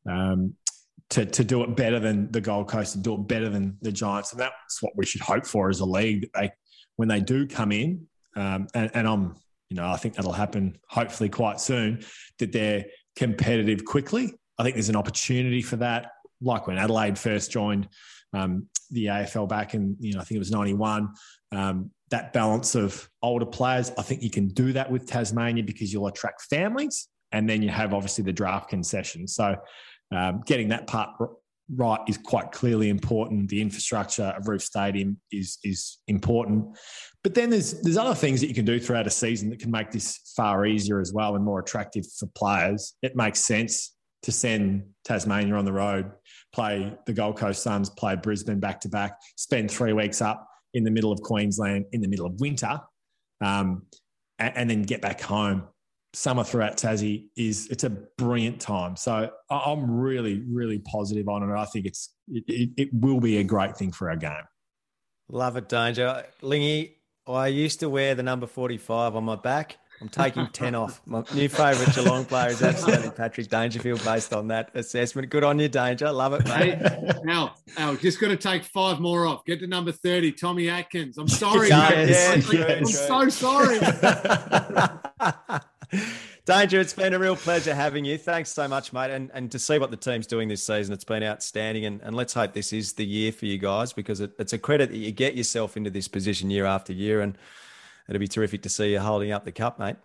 um, to, to do it better than the Gold Coast, to do it better than the Giants. And that's what we should hope for as a league. That they, when they do come in, um, and, and I'm, you know, I think that'll happen hopefully quite soon, that they're competitive quickly. I think there's an opportunity for that, like when Adelaide first joined um, the AFL back in, you know, I think it was 91. Um, that balance of older players, I think you can do that with Tasmania because you'll attract families. And then you have obviously the draft concession. So um, getting that part right is quite clearly important. The infrastructure of Roof Stadium is is important, but then there's there's other things that you can do throughout a season that can make this far easier as well and more attractive for players. It makes sense to send Tasmania on the road, play the Gold Coast Suns, play Brisbane back to back, spend three weeks up in the middle of Queensland in the middle of winter, um, and, and then get back home summer throughout Tassie is it's a brilliant time. So I'm really, really positive on it. I think it's it, it, it will be a great thing for our game. Love it, Danger. Lingy, I used to wear the number 45 on my back. I'm taking 10 off. My new favourite Geelong player is absolutely Patrick Dangerfield based on that assessment. Good on you, Danger. Love it, mate. Hey, Al, Al, just got to take five more off. Get to number 30, Tommy Atkins. I'm sorry, mate. Yes, I'm, I'm so sorry. Danger, it's been a real pleasure having you. Thanks so much, mate. And, and to see what the team's doing this season, it's been outstanding. And, and let's hope this is the year for you guys because it, it's a credit that you get yourself into this position year after year. And it'll be terrific to see you holding up the cup, mate.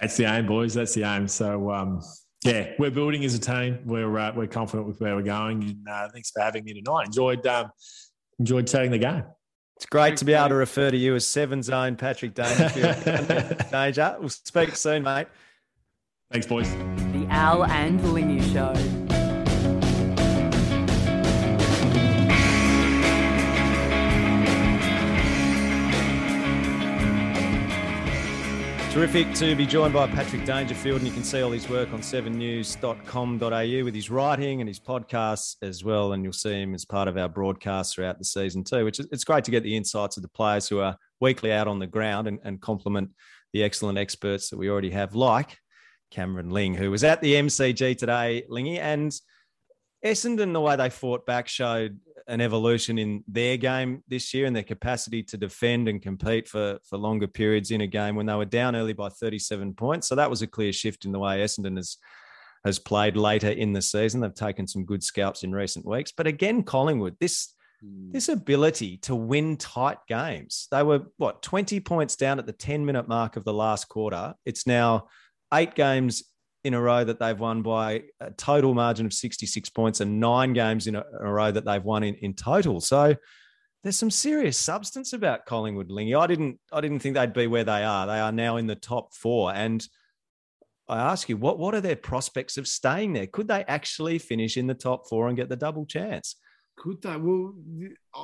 That's the aim, boys. That's the aim. So, um, yeah, we're building as a team. We're uh, we're confident with where we're going. And uh, thanks for having me tonight. Enjoyed um, enjoyed chatting the game. It's great Thanks, to be able to refer to you as Seven Zone Patrick Dangerfield. Danger. We'll speak soon, mate. Thanks, boys. The Al and Lingy Show. Terrific to be joined by Patrick Dangerfield, and you can see all his work on 7news.com.au with his writing and his podcasts as well. And you'll see him as part of our broadcast throughout the season too, which is, it's great to get the insights of the players who are weekly out on the ground and, and complement the excellent experts that we already have, like Cameron Ling, who was at the MCG today, Lingy, and Essendon, the way they fought back showed an evolution in their game this year and their capacity to defend and compete for, for longer periods in a game when they were down early by 37 points. So that was a clear shift in the way Essendon has, has played later in the season. They've taken some good scalps in recent weeks. But again, Collingwood, this hmm. this ability to win tight games. They were what 20 points down at the 10 minute mark of the last quarter. It's now eight games in a row that they've won by a total margin of 66 points and nine games in a, a row that they've won in, in total. So there's some serious substance about Collingwood Lingy. I didn't I didn't think they'd be where they are. They are now in the top four. And I ask you, what what are their prospects of staying there? Could they actually finish in the top four and get the double chance? Could they? Well,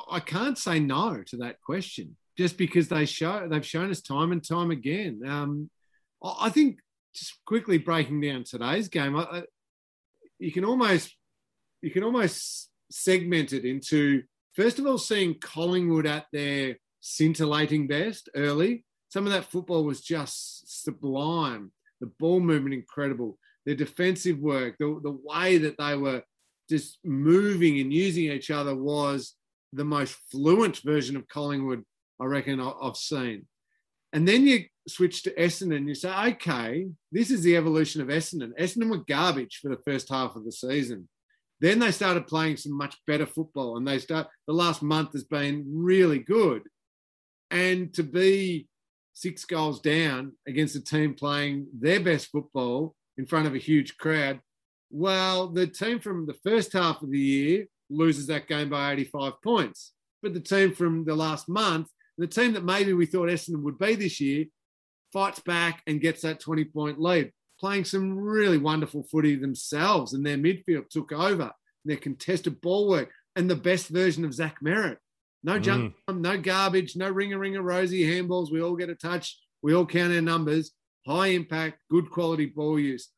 I can't say no to that question, just because they show they've shown us time and time again. Um, I think just quickly breaking down today's game, I, you can almost you can almost segment it into first of all seeing Collingwood at their scintillating best early. Some of that football was just sublime. The ball movement incredible. Their defensive work, the, the way that they were just moving and using each other was the most fluent version of Collingwood I reckon I've seen. And then you switch to Essendon, you say, okay, this is the evolution of Essendon. Essendon were garbage for the first half of the season. Then they started playing some much better football, and they start. The last month has been really good, and to be six goals down against a team playing their best football in front of a huge crowd. Well, the team from the first half of the year loses that game by 85 points. But the team from the last month, the team that maybe we thought Essendon would be this year, fights back and gets that 20 point lead, playing some really wonderful footy themselves. And their midfield took over, their contested ball work, and the best version of Zach Merrett. No jump, mm. no garbage, no ringer, ringer, rosy handballs. We all get a touch. We all count our numbers. High impact, good quality ball use.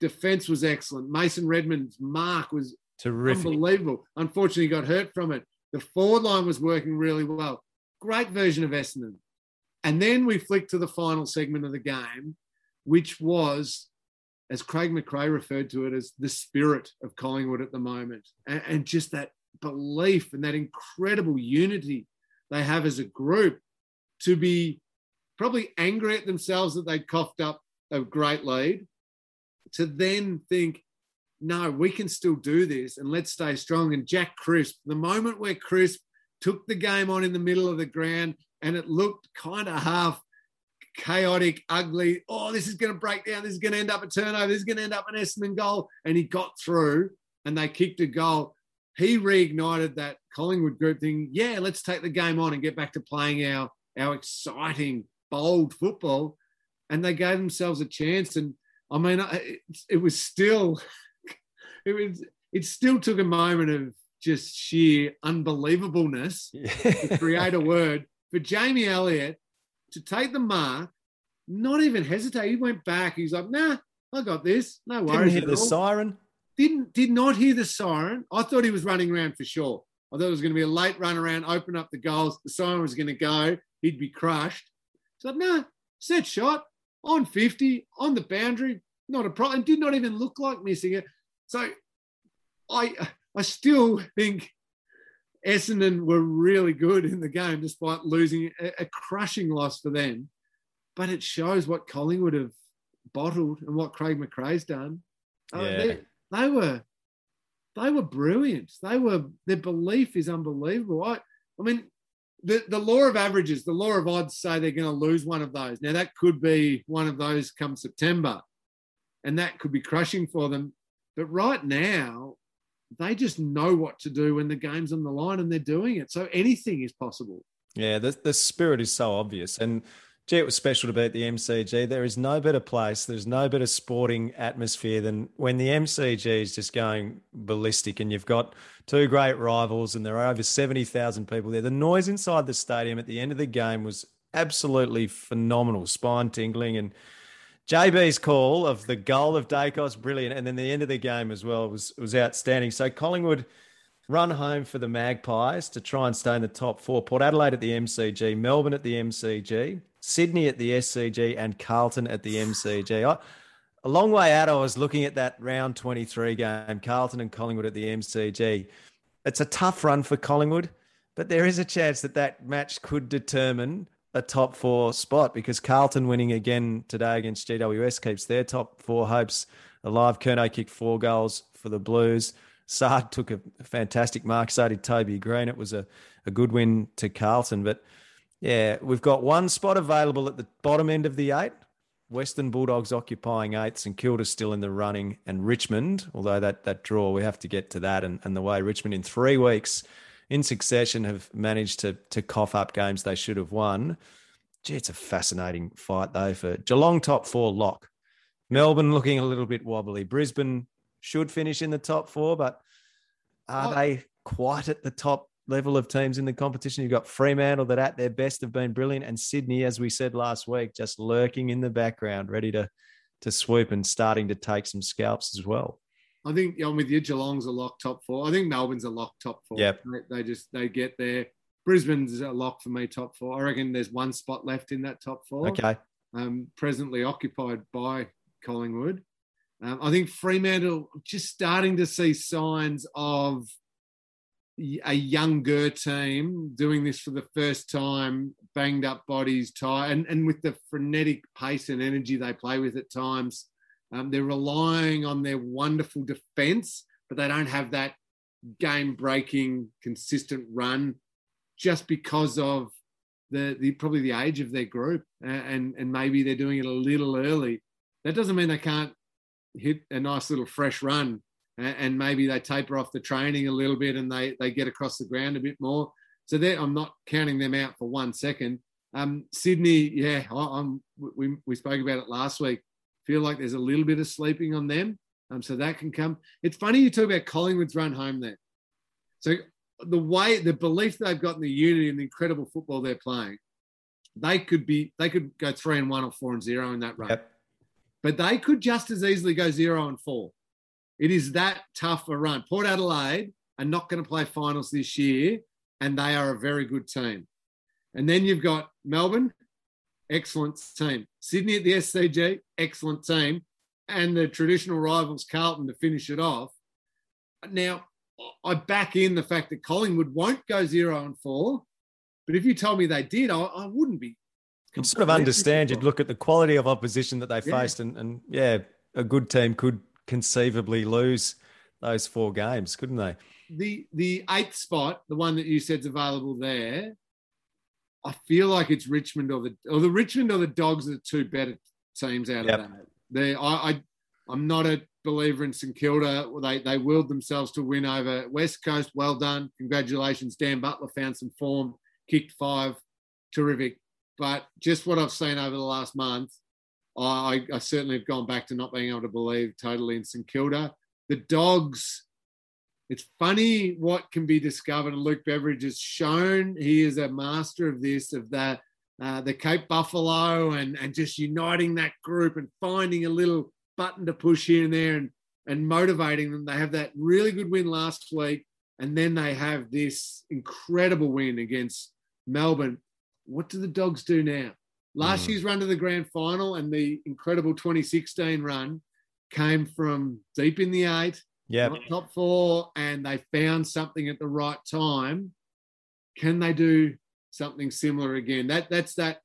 Defense was excellent. Mason Redman's mark was terrific, unbelievable. Unfortunately, he got hurt from it. The forward line was working really well. Great version of Essendon. And then we flick to the final segment of the game, which was, as Craig McRae referred to it, as the spirit of Collingwood at the moment. And, and just that belief and that incredible unity they have as a group to be probably angry at themselves that they coughed up a great lead, to then think, no, we can still do this and let's stay strong. And Jack Crisp, the moment where Crisp took the game on in the middle of the ground and it looked kind of half chaotic, ugly. Oh, this is going to break down. This is going to end up a turnover. This is going to end up an Essendon goal. And he got through and they kicked a goal. He reignited that Collingwood group thing. Yeah, let's take the game on and get back to playing our, our exciting, bold football. And they gave themselves a chance. And I mean, it, it was still, it was, it still took a moment of just sheer unbelievableness to create a word for Jamie Elliott to take the mark, not even hesitate. He went back. He's like, nah, I got this. No worries. Didn't hear the siren. Didn't did not hear the siren. I thought he was running around for sure. I thought it was going to be a late run around, open up the goals. The siren was going to go. He'd be crushed. So no, nah, set shot on 50 on the boundary. Not a problem. Did not even look like missing it. So I I still think Essendon were really good in the game despite losing a, crushing loss for them. But it shows what Collingwood have bottled and what Craig McRae's done. Uh, yeah. they, they were they were brilliant. They were their belief is unbelievable. I, I mean, the, the law of averages, the law of odds say they're going to lose one of those. Now that could be one of those come September, and that could be crushing for them. But right now, they just know what to do when the game's on the line and they're doing it. So anything is possible. Yeah, the, the spirit is so obvious. And gee, it was special to be at the MCG. There is no better place, there's no better sporting atmosphere than when the MCG is just going ballistic and you've got two great rivals and there are over 70,000 people there. The noise inside the stadium at the end of the game was absolutely phenomenal, spine tingling and JB's call of the goal of Daicos, brilliant, and then the end of the game as well was was outstanding. So Collingwood run home for the Magpies to try and stay in the top four. Port Adelaide at the MCG, Melbourne at the MCG, Sydney at the SCG, and Carlton at the MCG. I, a long way out, I was looking at that round 23 game, Carlton and Collingwood at the MCG. It's a tough run for Collingwood, but there is a chance that that match could determine a top four spot because Carlton winning again today against GWS keeps their top four hopes alive. Curnow kicked four goals for the Blues. Saad took a fantastic mark. So did Toby Greene. It was a, a good win to Carlton. But yeah, we've got one spot available at the bottom end of the eight. Western Bulldogs occupying eighth, St Kilda's still in the running, and Richmond, although that, that draw, we have to get to that. And, and the way Richmond in three weeks in succession have managed to to cough up games they should have won. Gee, it's a fascinating fight though for Geelong top four lock. Melbourne looking a little bit wobbly. Brisbane should finish in the top four, but are oh. they quite at the top level of teams in the competition? You've got Fremantle that at their best have been brilliant, and Sydney, as we said last week, just lurking in the background, ready to to swoop and starting to take some scalps as well. I think I'm with you. Geelong's a lock top four. I think Melbourne's a lock top four. Yeah, they, they, just they get there. Brisbane's a lock for me, top four. I reckon there's one spot left in that top four. Okay. Um, presently occupied by Collingwood. Um, I think Fremantle just starting to see signs of a younger team doing this for the first time, banged up bodies, tired, and, and with the frenetic pace and energy they play with at times. Um, they're relying on their wonderful defense, but they don't have that game breaking, consistent run just because of the, the probably the age of their group and, and maybe they're doing it a little early. That doesn't mean they can't hit a nice little fresh run and, maybe they taper off the training a little bit and they they get across the ground a bit more. So I'm not counting them out for one second. Um, Sydney, yeah, I, we, we spoke about it last week. Feel like there's a little bit of sleeping on them. Um, so that can come. It's funny you talk about Collingwood's run home there. So the way, the belief they've got in the unity and the incredible football they're playing, they could be, they could go three and one or four and zero in that run. Yep. But they could just as easily go zero and four. It is that tough a run. Port Adelaide are not going to play finals this year, and they are a very good team. And then you've got Melbourne, excellent team. Sydney at the SCG, excellent team. And the traditional rivals, Carlton, to finish it off. Now, I back in the fact that Collingwood won't go zero and four. But if you told me they did, I, I wouldn't be. You sort of understand. You'd look at the quality of opposition that they yeah. faced, and, and yeah, a good team could conceivably lose those four games, couldn't they? The the eighth spot, the one that you said's available there, I feel like it's Richmond or the or the Richmond or the Dogs are the two better teams out yep. of that. They, I, I, I'm not a believer in St Kilda. They they willed themselves to win over West Coast. Well done, congratulations. Dan Butler found some form, kicked five, terrific. But just what I've seen over the last month, I, I certainly have gone back to not being able to believe totally in St Kilda. The Dogs it's funny what can be discovered, and Luke Beveridge has shown he is a master of this, of the uh, the Cape Buffalo, and and just uniting that group and finding a little button to push here and there, and and motivating them. They have that really good win last week, and then they have this incredible win against Melbourne. What do the Dogs do now? Last mm. year's run to the grand final and the incredible 2016 run came from deep in the eight yeah, top four, and they found something at the right time. Can they do something similar again? That that's that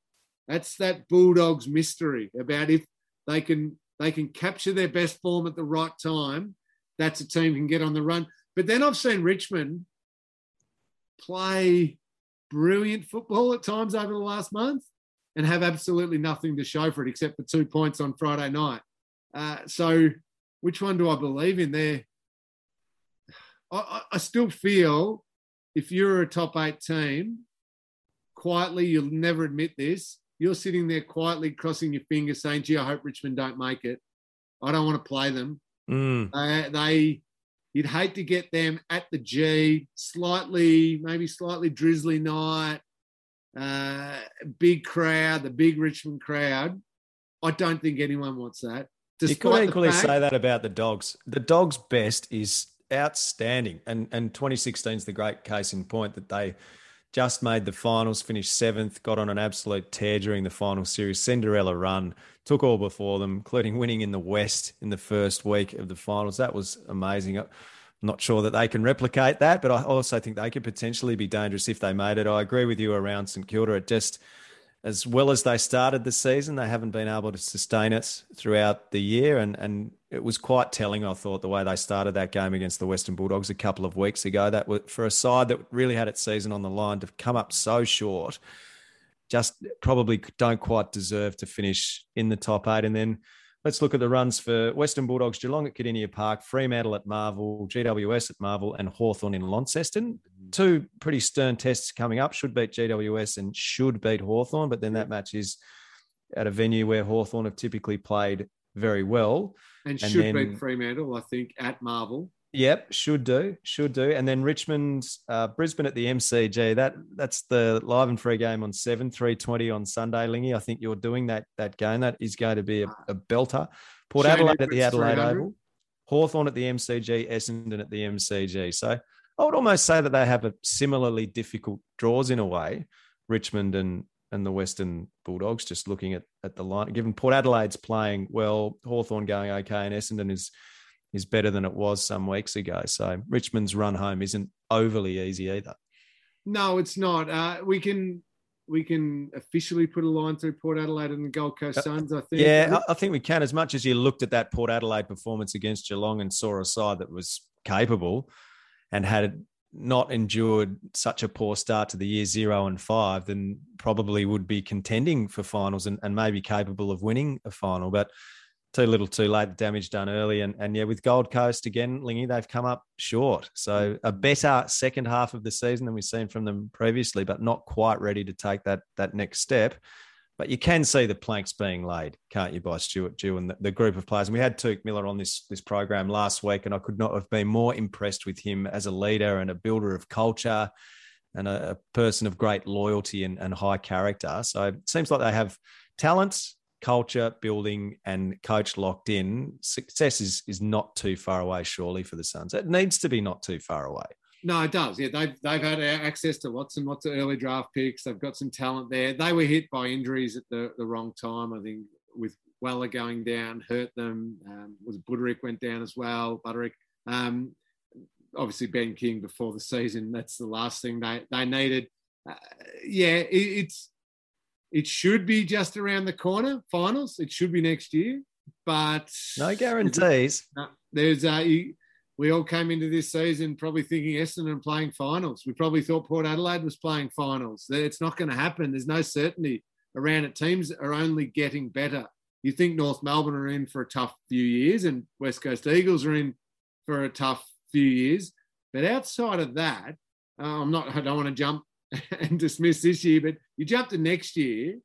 that's that Bulldogs mystery about if they can they can capture their best form at the right time. That's a team can get on the run. But then I've seen Richmond play brilliant football at times over the last month and have absolutely nothing to show for it except for two points on Friday night. Uh, so, which one do I believe in? There, I, I still feel if you're a top eight team, quietly, you'll never admit this. You're sitting there quietly crossing your fingers saying, gee, I hope Richmond don't make it. I don't want to play them. Mm. Uh, they, you'd hate to get them at the G, slightly, maybe slightly drizzly night, uh, big crowd, the big Richmond crowd. I don't think anyone wants that. You could equally fact, say that about the dogs. The dogs' best is outstanding. And and 2016 is the great case in point that they just made the finals, finished seventh, got on an absolute tear during the final series, Cinderella run, took all before them, including winning in the West in the first week of the finals. That was amazing. I'm not sure that they can replicate that, but I also think they could potentially be dangerous if they made it. I agree with you around St Kilda. It just as well as they started the season, they haven't been able to sustain it throughout the year. And, and it was quite telling, I thought, the way they started that game against the Western Bulldogs a couple of weeks ago. That was, for a side that really had its season on the line to come up so short, just probably don't quite deserve to finish in the top eight. And then Let's look at the runs for Western Bulldogs, Geelong at Kardinia Park, Fremantle at Marvel, GWS at Marvel, and Hawthorn in Launceston. Mm-hmm. Two pretty stern tests coming up. Should beat GWS and should beat Hawthorn, but then that match is at a venue where Hawthorn have typically played very well. And, and should then, beat Fremantle, I think, at Marvel. Yep, should do, should do. And then Richmond, uh, Brisbane at the MCG. That that's the live and free game on seven three twenty on Sunday. Lingy, I think you're doing that that game. That is going to be a, a belter. Port Shane Adelaide at the Adelaide Oval, Hawthorn at the MCG, Essendon at the MCG. So I would almost say that they have a similarly difficult draws in a way. Richmond and and the Western Bulldogs. Just looking at at the line, given Port Adelaide's playing well, Hawthorn going okay, and Essendon is is better than it was some weeks ago. So Richmond's run home isn't overly easy either. No, it's not. Uh, we can we can officially put a line through Port Adelaide and the Gold Coast uh, Suns. I think. Yeah, I think we can. As much as you looked at that Port Adelaide performance against Geelong and saw a side that was capable and had not endured such a poor start to the year zero and five, then probably would be contending for finals and, and maybe capable of winning a final. But too little, too late. The damage done early, and and yeah, with Gold Coast again, Lingy, they've come up short. So mm. a better second half of the season than we've seen from them previously, but not quite ready to take that that next step. But you can see the planks being laid, can't you, by Stuart Dew and the, the group of players. And we had Touk Miller on this this program last week, and I could not have been more impressed with him as a leader and a builder of culture and a, a person of great loyalty and, and high character. So it seems like they have talent, culture building, and coach locked in. Success is is not too far away, surely, for the Suns. It needs to be not too far away. No, it does. Yeah, they've they've had access to lots and lots of early draft picks. They've got some talent there. They were hit by injuries at the, the wrong time. I think with Weller going down hurt them. Um, was Budarick went down as well. Budarick. Um, obviously Ben King before the season. That's the last thing they they needed. Uh, yeah, it, it's it should be just around the corner. Finals. It should be next year, but no guarantees. There's a. we all came into this season probably thinking Essendon playing finals. We probably thought Port Adelaide was playing finals. It's not going to happen. There's no certainty around it. Teams are only getting better. You think North Melbourne are in for a tough few years, and West Coast Eagles are in for a tough few years. But outside of that, uh, I'm not. I don't want to jump and dismiss this year, but you jump to next year.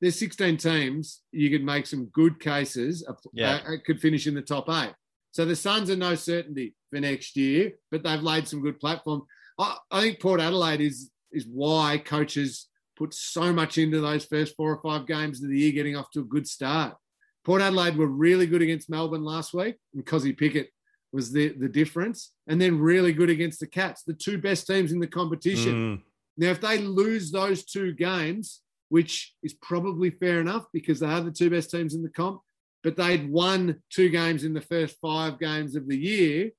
There's 16 teams. You could make some good cases. Yeah. Uh, could finish in the top eight. So the Suns are no certainty for next year, but they've laid some good platform. I, I think Port Adelaide is is why coaches put so much into those first four or five games of the year, getting off to a good start. Port Adelaide were really good against Melbourne last week, and Kozzy Pickett was the, the difference, and then really good against the Cats, the two best teams in the competition. Mm. Now, if they lose those two games, which is probably fair enough because they are the two best teams in the comp, but they'd won two games in the first five games of the year,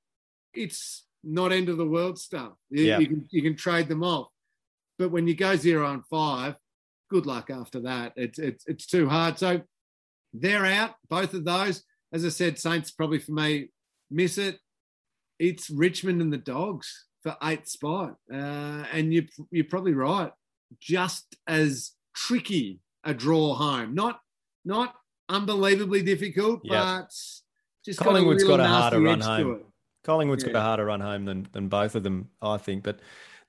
it's not end of the world stuff. You, yeah. you, can, you can trade them off. But when you go zero and five, good luck after that. It's, it's, it's too hard. So they're out, both of those. As I said, Saints probably for me miss it. It's Richmond and the Dogs for eighth spot. Uh, and you, you're probably right. Just as tricky a draw home. Not, not unbelievably difficult, yep. but just Collingwood's got a, got a harder run home. Collingwood's yeah. got a harder run home than than both of them, I think. But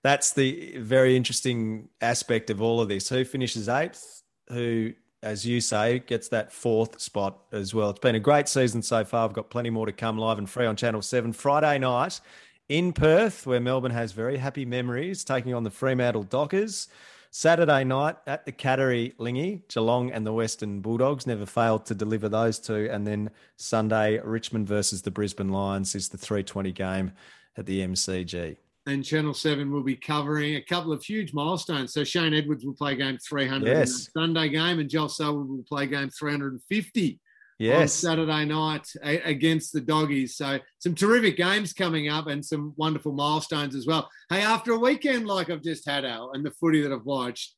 that's the very interesting aspect of all of this. Who finishes eighth? Who, as you say, gets that fourth spot as well? It's been a great season so far. I've got plenty more to come live and free on Channel Seven Friday night in Perth, where Melbourne has very happy memories, taking on the Fremantle Dockers. Saturday night at the Cattery Lingy, Geelong and the Western Bulldogs never failed to deliver those two. And then Sunday, Richmond versus the Brisbane Lions is the 320 game at the MCG. And Channel 7 will be covering a couple of huge milestones. So Shane Edwards will play game 300 yes. Sunday game, and Joel Selwood will play game 350 yes. Saturday night against the Doggies. So some terrific games coming up and some wonderful milestones as well. Hey, after a weekend like I've just had, Al, and the footy that I've watched,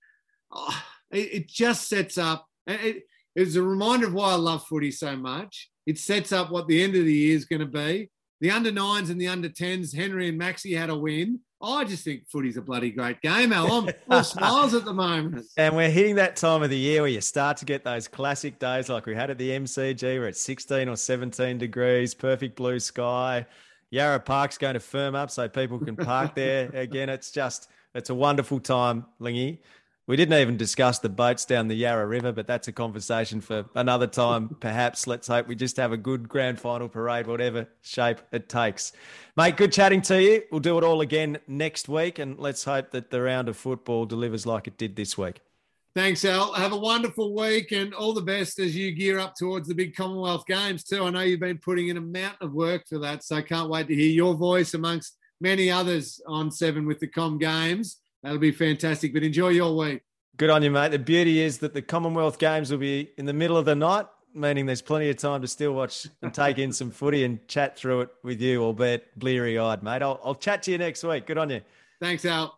oh, it, it, just sets up. It, it's a reminder of why I love footy so much. It sets up what the end of the year is going to be. The under nines and the under tens, Henry and Maxi had a win. I just think footy's a bloody great game, Al. I'm full smiles at the moment. And we're hitting that time of the year where you start to get those classic days like we had at the MCG, where it's 16 or 17 degrees, perfect blue sky. Yarra Park's going to firm up so people can park there again. It's just, it's a wonderful time, Lingy. We didn't even discuss the boats down the Yarra River, but that's a conversation for another time, perhaps. Let's hope we just have a good grand final parade, whatever shape it takes. Mate, good chatting to you. We'll do it all again next week, and let's hope that the round of football delivers like it did this week. Thanks, Al. Have a wonderful week and all the best as you gear up towards the big Commonwealth Games, too. I know you've been putting in a mountain of work for that, so I can't wait to hear your voice amongst many others on Seven with the Com Games. That'll be fantastic. But enjoy your week. Good on you, mate. The beauty is that the Commonwealth Games will be in the middle of the night, meaning there's plenty of time to still watch and take in some footy and chat through it with you, albeit bleary eyed, mate. I'll, I'll chat to you next week. Good on you. Thanks, Al.